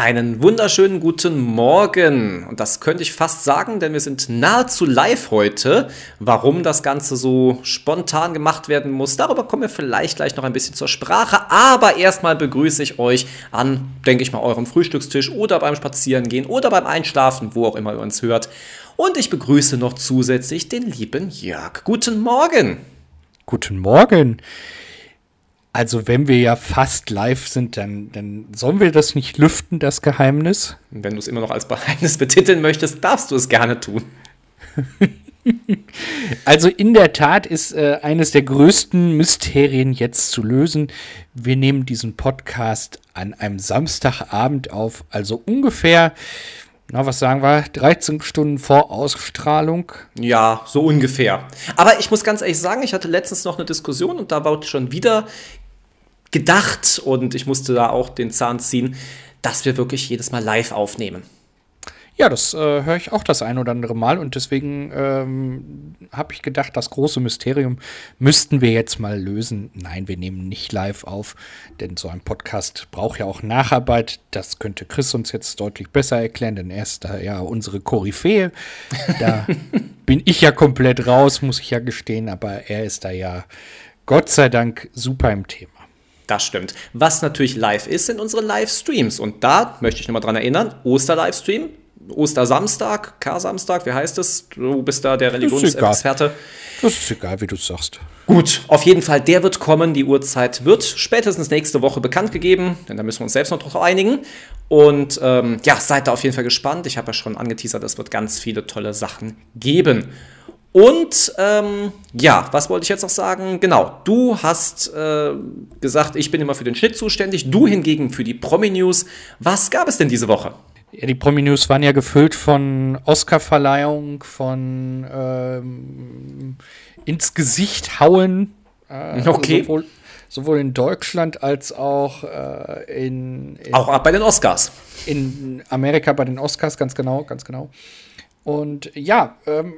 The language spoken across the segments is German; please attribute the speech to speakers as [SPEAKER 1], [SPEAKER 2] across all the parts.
[SPEAKER 1] Einen wunderschönen guten Morgen. Und das könnte ich fast sagen, denn wir sind nahezu live heute. Warum das Ganze so spontan gemacht werden muss, darüber kommen wir vielleicht gleich noch ein bisschen zur Sprache. Aber erstmal begrüße ich euch an, denke ich mal, eurem Frühstückstisch oder beim Spazierengehen oder beim Einschlafen, wo auch immer ihr uns hört. Und ich begrüße noch zusätzlich den lieben Jörg. Guten Morgen.
[SPEAKER 2] Guten Morgen. Also wenn wir ja fast live sind, dann, dann sollen wir das nicht lüften, das Geheimnis?
[SPEAKER 1] Wenn du es immer noch als Geheimnis betiteln möchtest, darfst du es gerne tun.
[SPEAKER 2] also in der Tat ist äh, eines der größten Mysterien jetzt zu lösen. Wir nehmen diesen Podcast an einem Samstagabend auf, also ungefähr na, was sagen wir, 13 Stunden vor Ausstrahlung?
[SPEAKER 1] Ja, so ungefähr. Aber ich muss ganz ehrlich sagen, ich hatte letztens noch eine Diskussion und da war schon wieder gedacht und ich musste da auch den Zahn ziehen, dass wir wirklich jedes Mal live aufnehmen.
[SPEAKER 2] Ja, das äh, höre ich auch das ein oder andere Mal und deswegen ähm, habe ich gedacht, das große Mysterium müssten wir jetzt mal lösen. Nein, wir nehmen nicht live auf, denn so ein Podcast braucht ja auch Nacharbeit. Das könnte Chris uns jetzt deutlich besser erklären, denn er ist da ja unsere Koryphäe. Da bin ich ja komplett raus, muss ich ja gestehen, aber er ist da ja Gott sei Dank super im Thema.
[SPEAKER 1] Das stimmt. Was natürlich live ist, sind unsere Livestreams. Und da möchte ich nochmal dran erinnern: Oster-Livestream, Ostersamstag, Kar-Samstag, wie heißt es? Du bist da der Religionsexperte.
[SPEAKER 2] Das ist egal, wie du es sagst.
[SPEAKER 1] Gut, auf jeden Fall, der wird kommen. Die Uhrzeit wird spätestens nächste Woche bekannt gegeben, denn da müssen wir uns selbst noch drauf einigen. Und ähm, ja, seid da auf jeden Fall gespannt. Ich habe ja schon angeteasert, es wird ganz viele tolle Sachen geben. Und ähm, ja, was wollte ich jetzt noch sagen? Genau, du hast äh, gesagt, ich bin immer für den Schnitt zuständig, du hingegen für die Promi-News. Was gab es denn diese Woche?
[SPEAKER 2] Ja, die Promi-News waren ja gefüllt von Oscar-Verleihung, von ähm, ins Gesicht hauen.
[SPEAKER 1] Äh, okay.
[SPEAKER 2] Sowohl, sowohl, in Deutschland als auch äh, in, in,
[SPEAKER 1] Auch bei den Oscars.
[SPEAKER 2] In Amerika bei den Oscars, ganz genau, ganz genau. Und ja, ähm,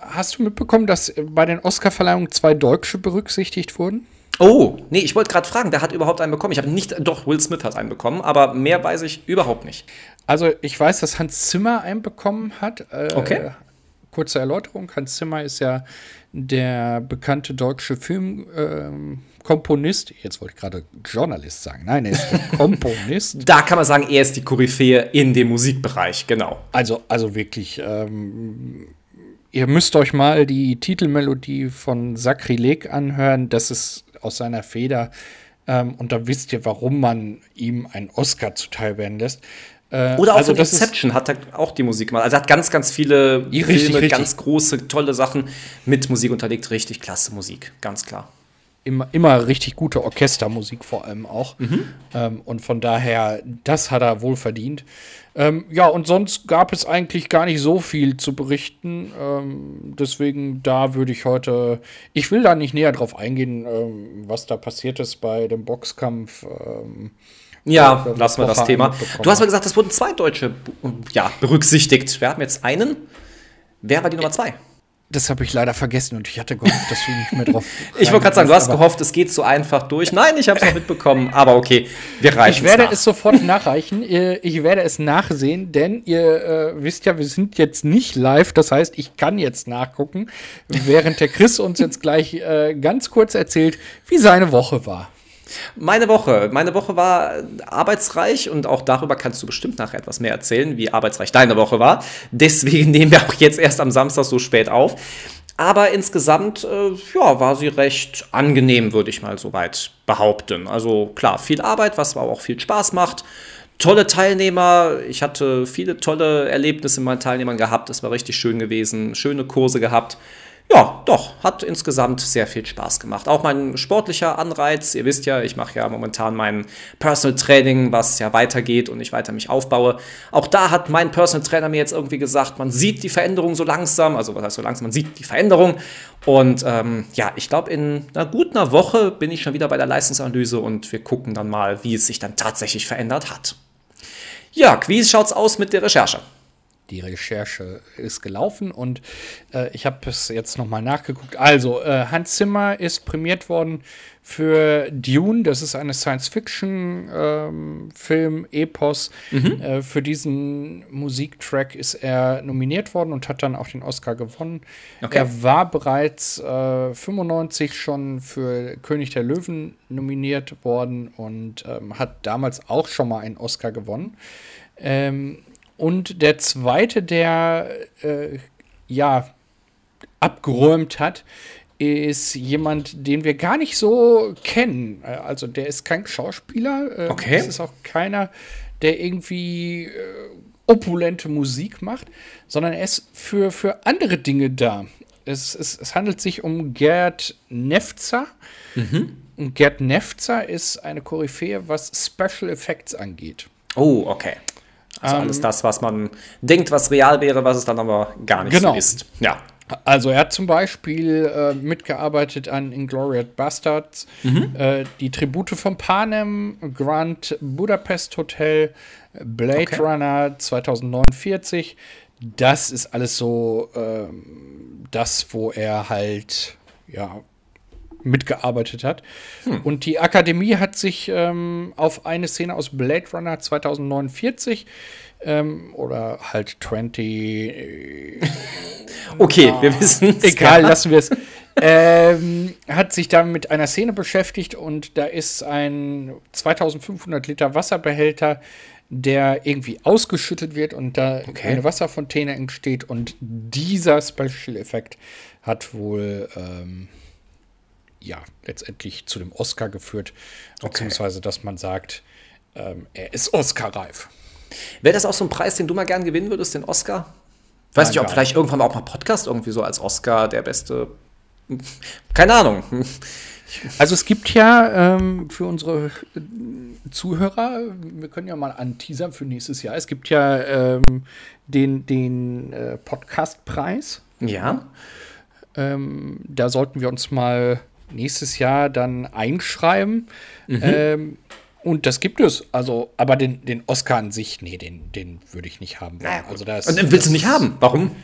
[SPEAKER 2] hast du mitbekommen, dass bei den Oscar-Verleihungen zwei Deutsche berücksichtigt wurden?
[SPEAKER 1] Oh, nee, ich wollte gerade fragen, wer hat überhaupt einen bekommen? Ich habe nicht, doch, Will Smith hat einen bekommen, aber mehr weiß ich überhaupt nicht.
[SPEAKER 2] Also, ich weiß, dass Hans Zimmer einen bekommen hat.
[SPEAKER 1] Äh, okay.
[SPEAKER 2] Kurze Erläuterung: Hans Zimmer ist ja der bekannte deutsche Filmkomponist. Ähm, Jetzt wollte ich gerade Journalist sagen. Nein, er ist der Komponist.
[SPEAKER 1] da kann man sagen, er ist die Koryphäe in dem Musikbereich, genau.
[SPEAKER 2] Also, also wirklich. Ähm, ihr müsst euch mal die Titelmelodie von Sakrileg anhören. Das ist aus seiner Feder. Ähm, und da wisst ihr, warum man ihm einen Oscar zuteil werden lässt.
[SPEAKER 1] Äh, Oder auch also von Inception hat er auch die Musik gemacht. Also er hat ganz, ganz viele
[SPEAKER 2] richtig, Filme, richtig.
[SPEAKER 1] ganz große, tolle Sachen mit Musik unterlegt. Richtig klasse Musik, ganz klar.
[SPEAKER 2] Immer, immer richtig gute Orchestermusik vor allem auch. Mhm. Ähm, und von daher, das hat er wohl verdient. Ähm, ja, und sonst gab es eigentlich gar nicht so viel zu berichten. Ähm, deswegen, da würde ich heute, ich will da nicht näher drauf eingehen, ähm, was da passiert ist bei dem Boxkampf. Ähm,
[SPEAKER 1] ja, lassen wir das Thema. Du hast mal gesagt, es wurden zwei Deutsche ja, berücksichtigt. Wir haben jetzt einen. Wer war die Nummer zwei?
[SPEAKER 2] Das habe ich leider vergessen und ich hatte gehofft, dass du nicht mehr drauf.
[SPEAKER 1] ich wollte gerade sagen, du hast gehofft, es geht so einfach durch. Nein, ich habe es noch mitbekommen, aber okay,
[SPEAKER 2] wir reichen Ich werde nach. es sofort nachreichen. Ich werde es nachsehen, denn ihr äh, wisst ja, wir sind jetzt nicht live. Das heißt, ich kann jetzt nachgucken, während der Chris uns jetzt gleich äh, ganz kurz erzählt, wie seine Woche war.
[SPEAKER 1] Meine Woche. Meine Woche war arbeitsreich und auch darüber kannst du bestimmt nachher etwas mehr erzählen, wie arbeitsreich deine Woche war. Deswegen nehmen wir auch jetzt erst am Samstag so spät auf. Aber insgesamt, äh, ja, war sie recht angenehm, würde ich mal so weit behaupten. Also klar, viel Arbeit, was aber auch viel Spaß macht. Tolle Teilnehmer. Ich hatte viele tolle Erlebnisse mit meinen Teilnehmern gehabt. Es war richtig schön gewesen. Schöne Kurse gehabt ja, doch, hat insgesamt sehr viel Spaß gemacht. Auch mein sportlicher Anreiz, ihr wisst ja, ich mache ja momentan mein Personal Training, was ja weitergeht und ich weiter mich aufbaue. Auch da hat mein Personal Trainer mir jetzt irgendwie gesagt, man sieht die Veränderung so langsam, also was heißt so langsam, man sieht die Veränderung. Und ähm, ja, ich glaube, in einer guten Woche bin ich schon wieder bei der Leistungsanalyse und wir gucken dann mal, wie es sich dann tatsächlich verändert hat. Ja, wie schaut's aus mit der Recherche?
[SPEAKER 2] Die Recherche ist gelaufen und äh, ich habe es jetzt nochmal nachgeguckt. Also, äh, Hans Zimmer ist prämiert worden für Dune. Das ist eine Science-Fiction-Film, ähm, Epos. Mhm. Äh, für diesen Musiktrack ist er nominiert worden und hat dann auch den Oscar gewonnen. Okay. Er war bereits äh, 95 schon für König der Löwen nominiert worden und ähm, hat damals auch schon mal einen Oscar gewonnen. Ähm, und der zweite, der äh, ja abgeräumt hat, ist jemand, den wir gar nicht so kennen. Äh, also der ist kein Schauspieler.
[SPEAKER 1] Äh, okay.
[SPEAKER 2] Das ist auch keiner, der irgendwie äh, opulente Musik macht, sondern er ist für, für andere Dinge da. Es, es, es handelt sich um Gerd Nefzer. Mhm. Und Gerd Nefzer ist eine Koryphäe, was Special Effects angeht.
[SPEAKER 1] Oh, okay. Also ähm, alles das, was man denkt, was real wäre, was es dann aber gar nicht genau. so ist.
[SPEAKER 2] Ja. Also er hat zum Beispiel äh, mitgearbeitet an Inglourious Bastards, mhm. äh, die Tribute von Panem, Grand Budapest Hotel, Blade okay. Runner 2049. Das ist alles so äh, das, wo er halt ja mitgearbeitet hat. Hm. Und die Akademie hat sich ähm, auf eine Szene aus Blade Runner 2049 ähm, oder halt 20. Äh,
[SPEAKER 1] okay, na, wir wissen
[SPEAKER 2] es. Egal, lassen wir es. ähm, hat sich dann mit einer Szene beschäftigt und da ist ein 2500 Liter Wasserbehälter, der irgendwie ausgeschüttet wird und da okay. eine Wasserfontäne entsteht und dieser Special Effekt hat wohl ähm, ja letztendlich zu dem Oscar geführt, okay. beziehungsweise dass man sagt, ähm, er ist Oscar-reif.
[SPEAKER 1] Wäre das auch so ein Preis, den du mal gern gewinnen würdest, den Oscar? Weiß Nein, nicht, ob vielleicht irgendwann auch mal Podcast irgendwie so als Oscar der beste. Keine Ahnung.
[SPEAKER 2] Also es gibt ja ähm, für unsere äh, Zuhörer, wir können ja mal anteasern für nächstes Jahr, es gibt ja ähm, den, den äh, Podcastpreis.
[SPEAKER 1] Ja.
[SPEAKER 2] Ähm, da sollten wir uns mal nächstes Jahr dann einschreiben. Mhm. Ähm, und das gibt es. Also, aber den, den Oscar an sich, nee, den, den würde ich nicht haben.
[SPEAKER 1] Naja, also das, Und den willst du nicht haben? Warum?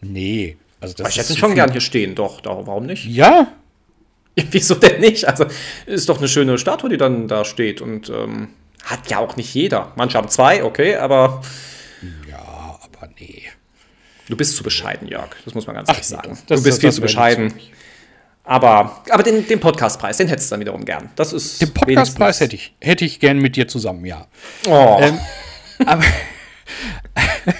[SPEAKER 2] Nee.
[SPEAKER 1] Also das ich hätte ihn schon gern hier stehen, doch, doch, warum nicht?
[SPEAKER 2] Ja.
[SPEAKER 1] ja. Wieso denn nicht? Also, ist doch eine schöne Statue, die dann da steht. Und ähm, hat ja auch nicht jeder. Manche haben zwei, okay, aber.
[SPEAKER 2] Ja, aber nee.
[SPEAKER 1] Du bist zu bescheiden, Jörg. Das muss man ganz ehrlich sagen. Das, du bist viel zu bescheiden. Aber, aber den, den Podcastpreis, den hättest du dann wiederum gern. Das ist
[SPEAKER 2] den Podcastpreis hätte ich, hätte ich gern mit dir zusammen, ja.
[SPEAKER 1] Oh.
[SPEAKER 2] Ähm, aber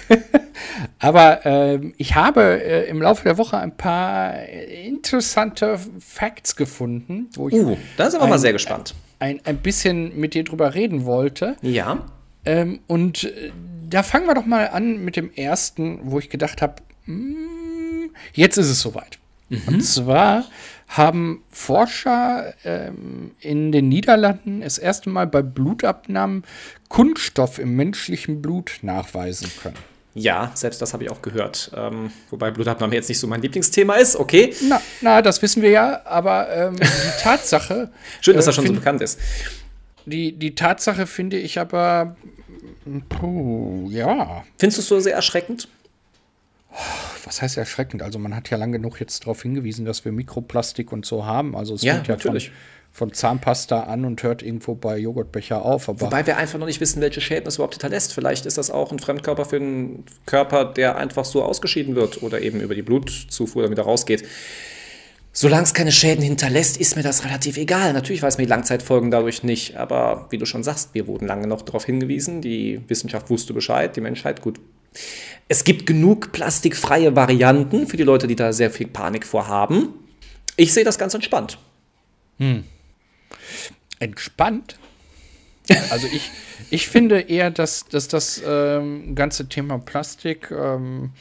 [SPEAKER 2] aber ähm, ich habe äh, im Laufe der Woche ein paar interessante Facts gefunden.
[SPEAKER 1] Wo ich uh, da sind wir ein, mal sehr gespannt.
[SPEAKER 2] Ein, ein bisschen mit dir drüber reden wollte.
[SPEAKER 1] Ja.
[SPEAKER 2] Ähm, und äh, da fangen wir doch mal an mit dem ersten, wo ich gedacht habe, hm, jetzt ist es soweit. Mhm. Und zwar haben Forscher ähm, in den Niederlanden das erste Mal bei Blutabnahmen Kunststoff im menschlichen Blut nachweisen können.
[SPEAKER 1] Ja, selbst das habe ich auch gehört. Ähm, wobei Blutabnahme jetzt nicht so mein Lieblingsthema ist, okay.
[SPEAKER 2] Na, na das wissen wir ja, aber ähm, die Tatsache.
[SPEAKER 1] Schön, dass äh, er schon so bekannt ist.
[SPEAKER 2] Die, die Tatsache finde ich aber. Puh, ja.
[SPEAKER 1] Findest du es so sehr erschreckend?
[SPEAKER 2] Was heißt erschreckend? Also man hat ja lange genug jetzt darauf hingewiesen, dass wir Mikroplastik und so haben. Also es
[SPEAKER 1] ja, ja natürlich.
[SPEAKER 2] Von, von, Zahnpasta an und hört irgendwo bei Joghurtbecher auf.
[SPEAKER 1] Wobei wir einfach noch nicht wissen, welche Schäden es überhaupt hinterlässt. Vielleicht ist das auch ein Fremdkörper für einen Körper, der einfach so ausgeschieden wird oder eben über die Blutzufuhr dann wieder rausgeht. Solange es keine Schäden hinterlässt, ist mir das relativ egal. Natürlich weiß man die Langzeitfolgen dadurch nicht, aber wie du schon sagst, wir wurden lange noch darauf hingewiesen, die Wissenschaft wusste Bescheid, die Menschheit, gut, es gibt genug plastikfreie Varianten für die Leute, die da sehr viel Panik vorhaben. Ich sehe das ganz entspannt.
[SPEAKER 2] Hm. Entspannt? Also ich, ich finde eher, dass, dass das ähm, ganze Thema Plastik ähm,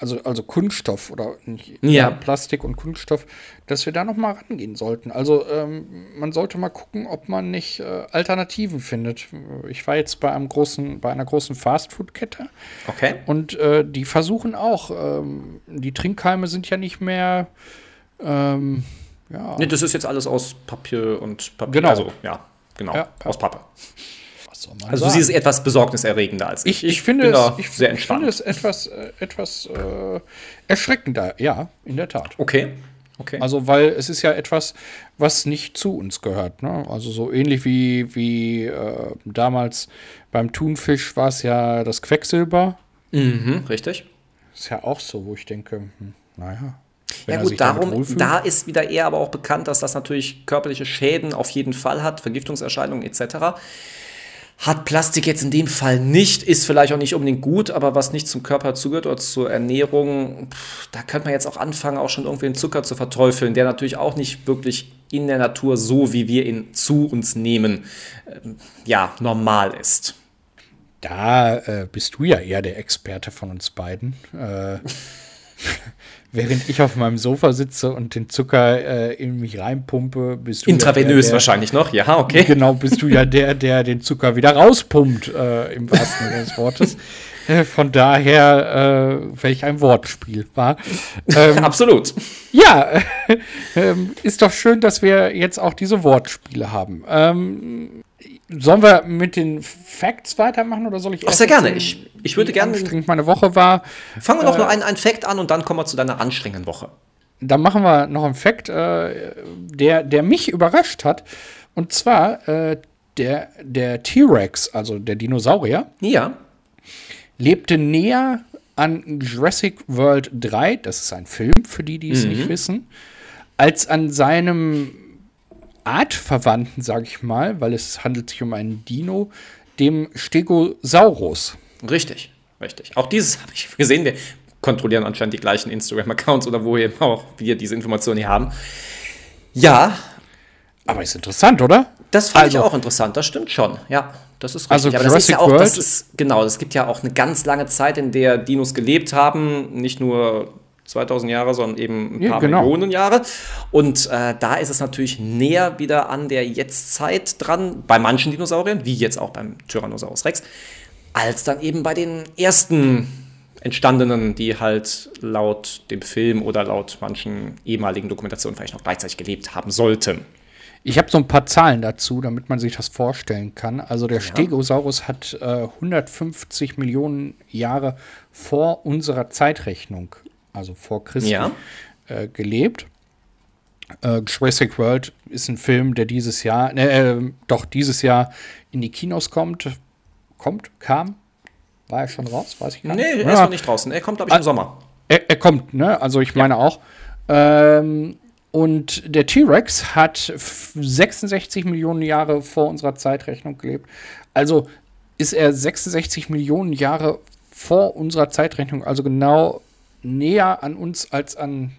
[SPEAKER 2] also, also Kunststoff oder nicht,
[SPEAKER 1] ja.
[SPEAKER 2] Plastik und Kunststoff, dass wir da noch mal rangehen sollten. Also ähm, man sollte mal gucken, ob man nicht äh, Alternativen findet. Ich war jetzt bei einem großen, bei einer großen Fastfood-Kette.
[SPEAKER 1] Okay.
[SPEAKER 2] Und äh, die versuchen auch, ähm, die Trinkhalme sind ja nicht mehr ähm, ja.
[SPEAKER 1] Nee, das ist jetzt alles aus Papier und Papier.
[SPEAKER 2] Genau.
[SPEAKER 1] Also, ja, genau. Ja, aus Pappe.
[SPEAKER 2] Was soll man
[SPEAKER 1] Also
[SPEAKER 2] sagen?
[SPEAKER 1] siehst es etwas besorgniserregender als ich.
[SPEAKER 2] Ich, ich, finde, es, ich,
[SPEAKER 1] sehr
[SPEAKER 2] ich finde es etwas, äh, etwas äh, erschreckender. Ja, in der Tat.
[SPEAKER 1] okay. Okay.
[SPEAKER 2] Also, weil es ist ja etwas, was nicht zu uns gehört. Ne? Also so ähnlich wie, wie äh, damals beim Thunfisch war es ja das Quecksilber.
[SPEAKER 1] mhm, richtig.
[SPEAKER 2] Ist ja auch so, wo ich denke, hm, naja. wenn
[SPEAKER 1] Ja gut, darum, da ist wieder eher aber auch bekannt, dass das natürlich körperliche Schäden auf jeden Fall hat, Vergiftungserscheinungen etc. Hat Plastik jetzt in dem Fall nicht, ist vielleicht auch nicht unbedingt gut, aber was nicht zum Körper zugehört oder zur Ernährung, pff, da könnte man jetzt auch anfangen, auch schon irgendwie den Zucker zu verteufeln, der natürlich auch nicht wirklich in der Natur so, wie wir ihn zu uns nehmen, ähm, ja, normal ist.
[SPEAKER 2] Da äh, bist du ja eher der Experte von uns beiden. Äh, während ich auf meinem Sofa sitze und den Zucker äh, in mich reinpumpe, bist du. ja
[SPEAKER 1] Intravenös
[SPEAKER 2] der, der,
[SPEAKER 1] wahrscheinlich noch, ja, okay.
[SPEAKER 2] Genau, bist du ja der, der den Zucker wieder rauspumpt, äh, im wahrsten Sinne des Wortes. Äh, Von daher, äh, welch ein Wortspiel war. Ähm,
[SPEAKER 1] Absolut.
[SPEAKER 2] ja, äh, ist doch schön, dass wir jetzt auch diese Wortspiele haben. Ähm, sollen wir mit den Facts weitermachen oder soll ich
[SPEAKER 1] Ach, sehr gerne. Ich, ich würde gerne.
[SPEAKER 2] anstrengend meine Woche war?
[SPEAKER 1] Fangen wir doch noch einen, einen Fact an und dann kommen wir zu deiner anstrengenden Woche.
[SPEAKER 2] Dann machen wir noch einen Fact, äh, der, der mich überrascht hat. Und zwar äh, der, der T-Rex, also der Dinosaurier,
[SPEAKER 1] Ja.
[SPEAKER 2] lebte näher an Jurassic World 3, das ist ein Film, für die, die es nicht wissen, als an seinem Artverwandten, sage ich mal, weil es handelt sich um einen Dino, dem Stegosaurus.
[SPEAKER 1] Richtig, richtig. Auch dieses habe ich gesehen. Wir kontrollieren anscheinend die gleichen Instagram-Accounts oder wo eben auch wir diese Informationen hier haben. Ja,
[SPEAKER 2] Aber ist interessant, oder?
[SPEAKER 1] das fand ich
[SPEAKER 2] Also-
[SPEAKER 1] auch interessant. Das stimmt schon. Ja, das ist richtig.
[SPEAKER 2] Also
[SPEAKER 1] Aber das ist ja
[SPEAKER 2] Jurassic
[SPEAKER 1] auch, das ist, genau, es gibt ja auch eine ganz lange Zeit, in der Dinos gelebt haben. Nicht nur 2000 Jahre, sondern eben ein
[SPEAKER 2] Ja,
[SPEAKER 1] paar
[SPEAKER 2] genau.
[SPEAKER 1] Millionen Jahre. Und äh, da ist es natürlich näher wieder an der Jetztzeit dran, bei manchen Dinosauriern, wie jetzt auch beim Tyrannosaurus Rex, als dann eben bei den ersten entstandenen, die halt laut dem Film oder laut manchen ehemaligen Dokumentationen vielleicht noch gleichzeitig gelebt haben sollten.
[SPEAKER 2] Ich habe so ein paar Zahlen dazu, damit man sich das vorstellen kann. Also der Stegosaurus hat äh, 150 Millionen Jahre vor unserer Zeitrechnung, also vor Christus,
[SPEAKER 1] Ja.
[SPEAKER 2] äh, gelebt. Äh, Jurassic World ist ein Film, der dieses Jahr, ne, äh, doch dieses Jahr in die Kinos kommt. Kommt, kam, war er schon raus? Weiß ich gar
[SPEAKER 1] Nee,
[SPEAKER 2] nicht.
[SPEAKER 1] er ist
[SPEAKER 2] Ja.
[SPEAKER 1] noch nicht draußen. Er kommt, glaube ich, im Sommer.
[SPEAKER 2] Er, er kommt, ne? Also ich meine auch. Ähm, und der T-Rex hat f- 66 Millionen Jahre vor unserer Zeitrechnung gelebt. Also ist er 66 Millionen Jahre vor unserer Zeitrechnung, also genau näher an uns als an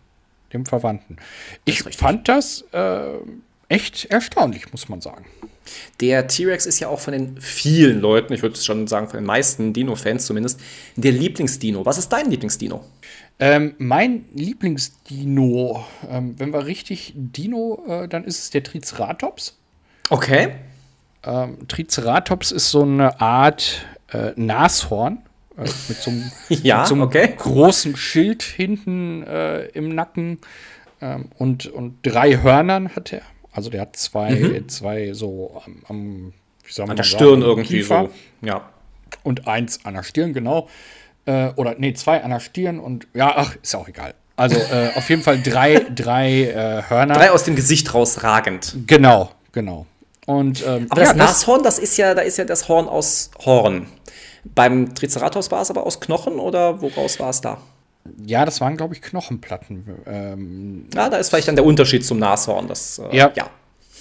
[SPEAKER 2] dem Verwandten. Ich
[SPEAKER 1] richtig.
[SPEAKER 2] fand das äh, echt erstaunlich, muss man sagen.
[SPEAKER 1] Der T-Rex ist ja auch von den vielen Leuten, ich würde schon sagen von den meisten Dino-Fans zumindest, der Lieblingsdino. Was ist dein Lieblingsdino?
[SPEAKER 2] Ähm, mein Lieblingsdino, ähm, wenn wir richtig Dino, äh, dann ist es der Triceratops.
[SPEAKER 1] Okay.
[SPEAKER 2] Ähm, Triceratops ist so eine Art äh, Nashorn äh, mit so einem,
[SPEAKER 1] Ja,
[SPEAKER 2] mit so einem
[SPEAKER 1] okay.
[SPEAKER 2] großen Schild hinten äh, im Nacken ähm, und, und drei Hörnern hat er. Also der hat zwei, zwei so am, am,
[SPEAKER 1] Mhm. An der Stirn irgendwie
[SPEAKER 2] Kiefer
[SPEAKER 1] so. Ja.
[SPEAKER 2] und eins an der Stirn, genau. Äh, oder nee, zwei an der Stirn und ja, ach, ist auch egal. Also äh, auf jeden Fall drei, drei äh, Hörner.
[SPEAKER 1] Drei aus dem Gesicht rausragend.
[SPEAKER 2] Genau, genau. Und, ähm,
[SPEAKER 1] Aber das
[SPEAKER 2] ja,
[SPEAKER 1] Nashorn, das ist ja, da ist ja das Horn aus Horn. Beim Triceratops war es aber aus Knochen oder woraus war es da?
[SPEAKER 2] Ja, das waren, glaube ich, Knochenplatten. Ähm,
[SPEAKER 1] Ja, da ist vielleicht dann der Unterschied zum Nashorn. Das, äh,
[SPEAKER 2] Ja.
[SPEAKER 1] ja.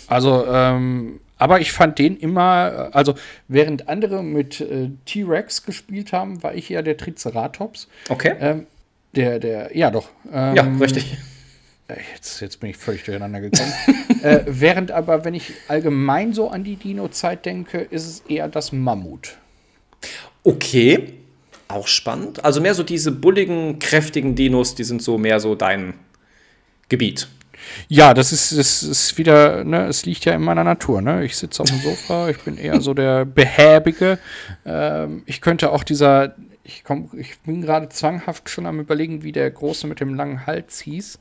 [SPEAKER 2] also, ähm, aber ich fand den immer, also während andere mit äh, T-Rex gespielt haben, war ich ja der Triceratops.
[SPEAKER 1] Okay.
[SPEAKER 2] Ähm, der, der, ja doch. Ähm,
[SPEAKER 1] ja, richtig.
[SPEAKER 2] äh, Jetzt, jetzt bin ich völlig durcheinander gekommen. äh, während aber, wenn ich allgemein so an die Dino-Zeit denke, ist es eher das Mammut.
[SPEAKER 1] Okay. Auch spannend. Also mehr so diese bulligen, kräftigen Dinos, die sind so mehr so dein Gebiet.
[SPEAKER 2] Ja, das ist, das ist wieder, ne, es liegt ja in meiner Natur, ne? Ich sitze auf dem Sofa, ich bin eher so der Behäbige. Ähm, ich könnte auch dieser, ich komm, ich bin gerade zwanghaft schon am überlegen, wie der Große mit dem langen Hals hieß.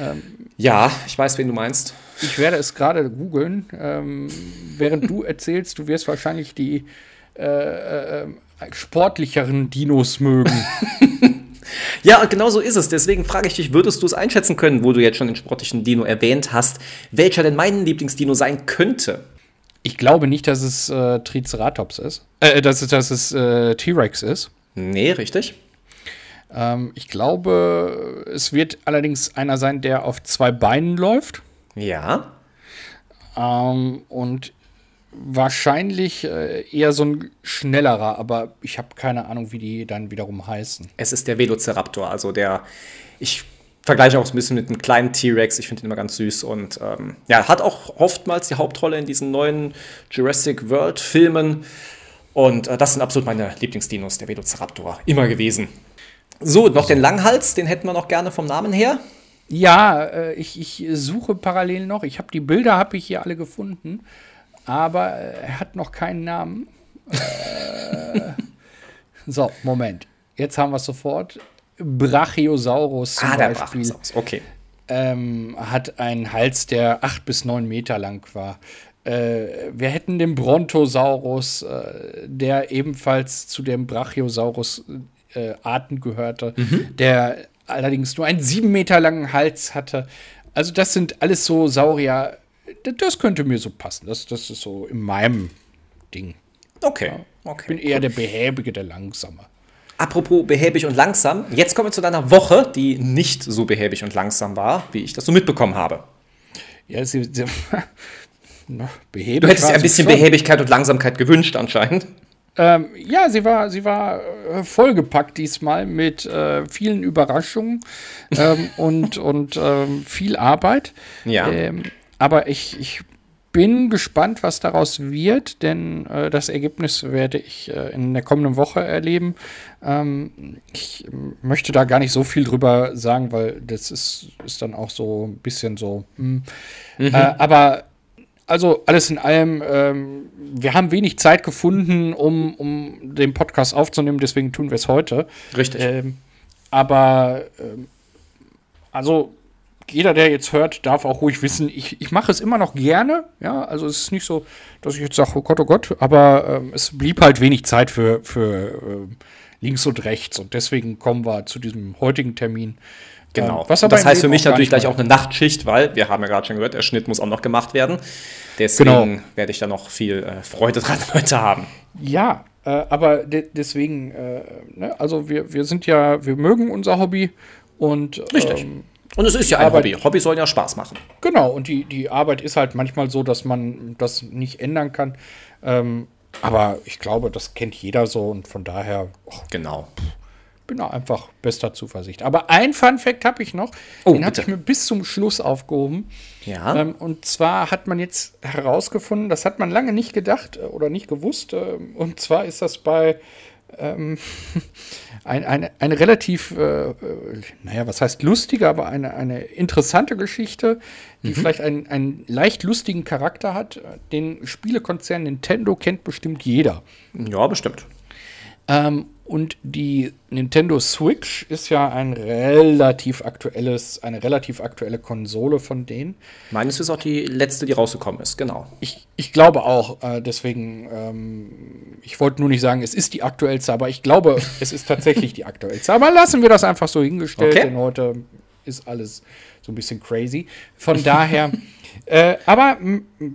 [SPEAKER 1] Ähm, ja, ich weiß, wen du meinst.
[SPEAKER 2] Ich werde es gerade googeln. Ähm, während du erzählst, du wirst wahrscheinlich die äh, äh, sportlicheren Dinos mögen.
[SPEAKER 1] Ja, genau so ist es. Deswegen frage ich dich, würdest du es einschätzen können, wo du jetzt schon den sportlichen Dino erwähnt hast, welcher denn mein Lieblingsdino sein könnte?
[SPEAKER 2] Ich glaube nicht, dass es äh, Triceratops ist. Äh, dass es, dass es äh, T-Rex ist.
[SPEAKER 1] Nee, richtig.
[SPEAKER 2] Ähm, ich glaube, es wird allerdings einer sein, der auf zwei Beinen läuft.
[SPEAKER 1] Ja.
[SPEAKER 2] Ähm, und wahrscheinlich äh, eher so ein schnellerer, aber ich habe keine Ahnung, wie die dann wiederum heißen.
[SPEAKER 1] Es ist der Velociraptor, also der, ich vergleiche auch ein bisschen mit einem kleinen T-Rex, ich finde ihn immer ganz süß und ähm, ja, hat auch oftmals die Hauptrolle in diesen neuen Jurassic World Filmen und äh, das sind absolut meine Lieblingsdinos, der Velociraptor, immer gewesen. So, noch den Langhals, den hätten wir noch gerne vom Namen her.
[SPEAKER 2] Ja, äh, ich, ich suche parallel noch. Ich habe die Bilder, habe ich hier alle gefunden aber äh, er hat noch keinen Namen. äh, so, Moment. Jetzt haben wir es sofort. Brachiosaurus
[SPEAKER 1] zum ah, Beispiel. Der Brachiosaurus. Okay.
[SPEAKER 2] Ähm, hat einen Hals, der acht bis neun Meter lang war. Äh, wir hätten den Brontosaurus, äh, der ebenfalls zu den Brachiosaurus-Arten äh, gehörte, mhm. der allerdings nur einen sieben Meter langen Hals hatte. Also das sind alles so Saurier, das könnte mir so passen. Das, das ist so in meinem Ding.
[SPEAKER 1] Okay.
[SPEAKER 2] Ja. okay. Ich bin eher der Behäbige, der Langsame.
[SPEAKER 1] Apropos behäbig und langsam, jetzt kommen wir zu deiner Woche, die nicht so behäbig und langsam war, wie ich das so mitbekommen habe.
[SPEAKER 2] Ja, sie, sie
[SPEAKER 1] behäbig. Du hättest dir ein bisschen schon. Behäbigkeit und Langsamkeit gewünscht, anscheinend.
[SPEAKER 2] Ähm, ja, sie war, sie war äh, vollgepackt diesmal mit äh, vielen Überraschungen ähm, und, und ähm, viel Arbeit.
[SPEAKER 1] Ja.
[SPEAKER 2] Aber ich, ich bin gespannt, was daraus wird, denn äh, das Ergebnis werde ich äh, in der kommenden Woche erleben. Ähm, ich möchte da gar nicht so viel drüber sagen, weil das ist, ist dann auch so ein bisschen so. Hm. Mhm. Äh, aber also alles in allem, ähm, wir haben wenig Zeit gefunden, um, um den Podcast aufzunehmen, deswegen tun wir es heute.
[SPEAKER 1] Richtig.
[SPEAKER 2] Ähm, aber ähm, also jeder, der jetzt hört, darf auch ruhig wissen, ich, ich mache es immer noch gerne. Ja, also es ist nicht so, dass ich jetzt sage, oh Gott, oh Gott, aber ähm, es blieb halt wenig Zeit für, für äh, links und rechts. Und deswegen kommen wir zu diesem heutigen Termin.
[SPEAKER 1] Genau. Ähm, das heißt für mich natürlich gleich auch eine Nachtschicht, weil wir haben ja gerade schon gehört, der Schnitt muss auch noch gemacht werden. Deswegen genau. werde ich da noch viel äh, Freude dran heute haben.
[SPEAKER 2] Ja, äh, aber de deswegen, äh, ne, also wir, wir sind ja, wir mögen unser Hobby und
[SPEAKER 1] Richtig. Ähm, und es ist ja ein Arbeit, Hobby. Hobby sollen ja Spaß machen.
[SPEAKER 2] Genau, und die, die Arbeit ist halt manchmal so, dass man das nicht ändern kann. Ähm, aber ich glaube, das kennt jeder so und von daher.
[SPEAKER 1] Oh, genau.
[SPEAKER 2] Bin da einfach bester Zuversicht. Aber ein Fun-Fact habe ich noch. Oh, den habe ich mir bis zum Schluss aufgehoben.
[SPEAKER 1] Ja.
[SPEAKER 2] Ähm, und zwar hat man jetzt herausgefunden, das hat man lange nicht gedacht äh, oder nicht gewusst. Äh, und zwar ist das bei ähm, ein, eine, eine relativ, äh, äh, naja, was heißt lustige, aber eine, eine interessante Geschichte, die mhm. vielleicht einen, einen leicht lustigen Charakter hat. Den Spielekonzern Nintendo kennt bestimmt jeder.
[SPEAKER 1] Ja, bestimmt.
[SPEAKER 2] Ähm, und die Nintendo Switch ist ja ein relativ aktuelles, eine relativ aktuelle Konsole von denen.
[SPEAKER 1] Meines ist auch die letzte, die rausgekommen ist, genau.
[SPEAKER 2] Ich, ich glaube auch, äh, deswegen, ähm, ich wollte nur nicht sagen, es ist die aktuellste, aber ich glaube, es ist tatsächlich die aktuellste. Aber lassen wir das einfach so hingestellt, okay. denn heute ist alles so ein bisschen crazy. Von daher Äh, aber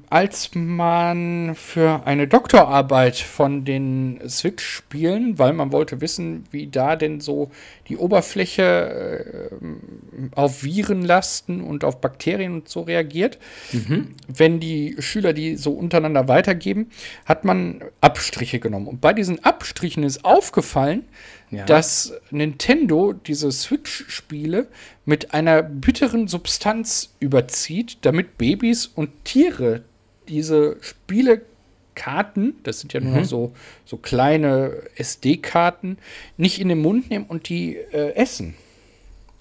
[SPEAKER 2] als man für eine Doktorarbeit von den Switch-Spielen, weil man wollte wissen, wie da denn so die Oberfläche äh, auf Virenlasten und auf Bakterien und so reagiert, mhm. wenn die Schüler die so untereinander weitergeben, hat man Abstriche genommen. Und bei diesen Abstrichen ist aufgefallen, ja. dass Nintendo diese Switch-Spiele mit einer bitteren Substanz überzieht, damit Babys und Tiere diese Spielekarten, das sind ja nur mhm. so, so kleine SD-Karten, nicht in den Mund nehmen und die äh, essen.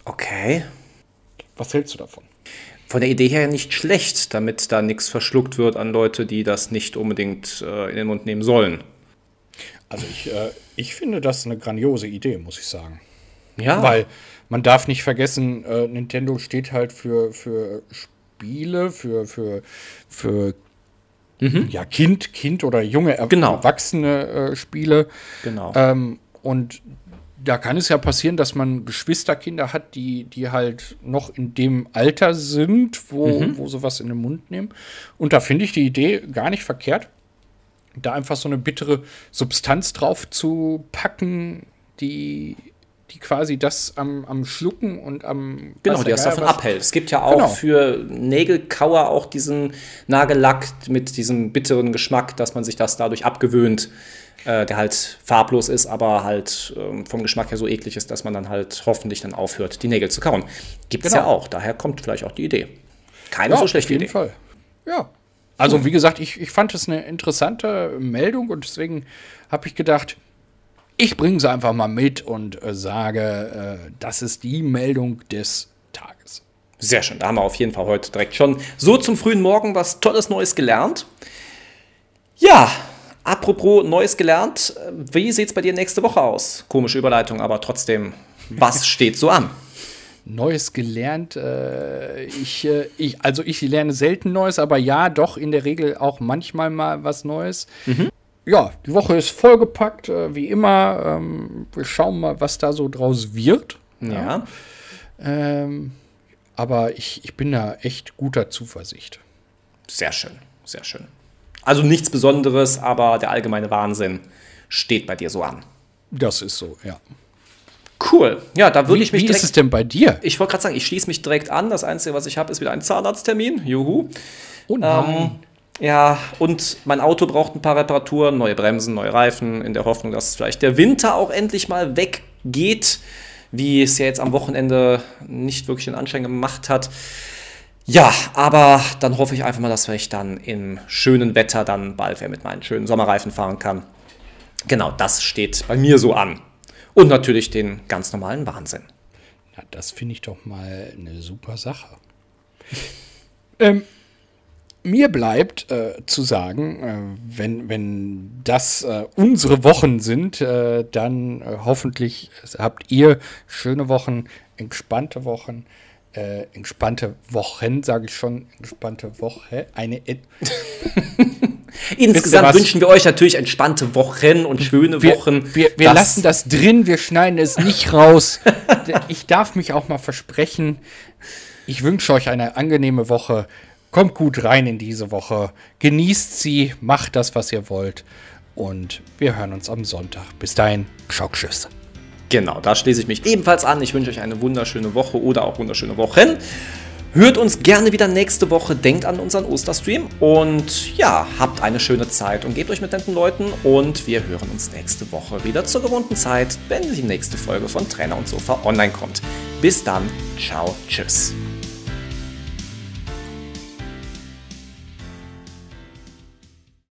[SPEAKER 1] Okay.
[SPEAKER 2] Was hältst du davon?
[SPEAKER 1] von der Idee her nicht schlecht, damit da nichts verschluckt wird an Leute, die das nicht unbedingt äh, in den Mund nehmen sollen.
[SPEAKER 2] Also ich, äh, ich finde das eine grandiose Idee, muss ich sagen.
[SPEAKER 1] Ja.
[SPEAKER 2] Weil man darf nicht vergessen, äh, Nintendo steht halt für, für Spiele, für, für, für ja, Kind, Kind oder junge, er
[SPEAKER 1] Genau.
[SPEAKER 2] erwachsene äh, Spiele.
[SPEAKER 1] Genau.
[SPEAKER 2] Ähm, und da kann es ja passieren, dass man Geschwisterkinder hat, die, die halt noch in dem Alter sind, wo, wo sie was in den Mund nehmen. Und da finde ich die Idee gar nicht verkehrt, da einfach so eine bittere Substanz drauf zu packen, die, die quasi das am, am Schlucken und am
[SPEAKER 1] Genau, die das davon abhält. Es gibt ja auch
[SPEAKER 2] Genau.
[SPEAKER 1] für Nägelkauer auch diesen Nagellack mit diesem bitteren Geschmack, dass man sich das dadurch abgewöhnt, äh, der halt farblos ist, aber halt ähm, vom Geschmack her so eklig ist, dass man dann halt hoffentlich dann aufhört, die Nägel zu kauen. Gibt es
[SPEAKER 2] Genau.
[SPEAKER 1] ja auch. Daher kommt vielleicht auch die Idee. Keine
[SPEAKER 2] Ja,
[SPEAKER 1] so schlechte
[SPEAKER 2] auf jeden
[SPEAKER 1] Idee.
[SPEAKER 2] Fall. Ja. Also, wie gesagt, ich, ich fand es eine interessante Meldung und deswegen habe ich gedacht, ich bringe sie einfach mal mit und äh, sage, äh, das ist die Meldung des Tages.
[SPEAKER 1] Sehr schön. Da haben wir auf jeden Fall heute direkt schon so zum frühen Morgen was Tolles Neues gelernt. Ja, apropos Neues gelernt, äh, wie sieht es bei dir nächste Woche aus? Komische Überleitung, aber trotzdem, was steht so an?
[SPEAKER 2] Neues gelernt. Äh, ich, äh, ich, also ich lerne selten Neues, aber ja, doch in der Regel auch manchmal mal was Neues. Ja, die Woche ist vollgepackt, äh, wie immer. Ähm, wir schauen mal, was da so draus wird.
[SPEAKER 1] Ja.
[SPEAKER 2] Ähm, aber ich, ich bin da echt guter Zuversicht.
[SPEAKER 1] Sehr schön, sehr schön. Also nichts Besonderes, aber der allgemeine Wahnsinn steht bei dir so an.
[SPEAKER 2] Das ist so, ja.
[SPEAKER 1] Cool. Ja, da würde ich mich
[SPEAKER 2] wie
[SPEAKER 1] direkt.
[SPEAKER 2] ist es denn bei dir?
[SPEAKER 1] ich wollte gerade sagen, ich schließe mich direkt an. Das Einzige, was ich habe, ist wieder ein Zahnarzttermin. Juhu.
[SPEAKER 2] Oh nein.
[SPEAKER 1] Ja, und mein Auto braucht ein paar Reparaturen, neue Bremsen, neue Reifen, in der Hoffnung, dass vielleicht der Winter auch endlich mal weggeht, wie es ja jetzt am Wochenende nicht wirklich den Anschein gemacht hat. Ja, aber dann hoffe ich einfach mal, dass ich dann im schönen Wetter dann bald wieder mit meinen schönen Sommerreifen fahren kann. Genau, das steht bei mir so an. Und natürlich den ganz normalen Wahnsinn.
[SPEAKER 2] Na, das finde ich doch mal eine super Sache. ähm, mir bleibt äh, zu sagen, äh, wenn, wenn das äh, unsere Wochen sind, äh, dann äh, hoffentlich habt ihr schöne Wochen, entspannte Wochen, äh, entspannte Wochen, sage ich schon, entspannte Woche, eine
[SPEAKER 1] Insgesamt wünschen wir euch natürlich entspannte Wochen und schöne
[SPEAKER 2] wir,
[SPEAKER 1] Wochen.
[SPEAKER 2] Wir, wir
[SPEAKER 1] Das-
[SPEAKER 2] lassen das drin, wir schneiden es nicht raus. ich darf mich auch mal versprechen. Ich wünsche euch eine angenehme Woche. Kommt gut rein in diese Woche. Genießt sie, macht das, was ihr wollt. Und wir hören uns am Sonntag. Bis dahin, tschüss.
[SPEAKER 1] Genau, da schließe ich mich ebenfalls an. Ich wünsche euch eine wunderschöne Woche oder auch wunderschöne Wochen. Hört uns gerne wieder nächste Woche. Denkt an unseren Osterstream. Und ja, habt eine schöne Zeit und gebt euch mit netten Leuten. Und wir hören uns nächste Woche wieder zur gewohnten Zeit, wenn die nächste Folge von Trainer und Sofa online kommt. Bis dann. Ciao. Tschüss.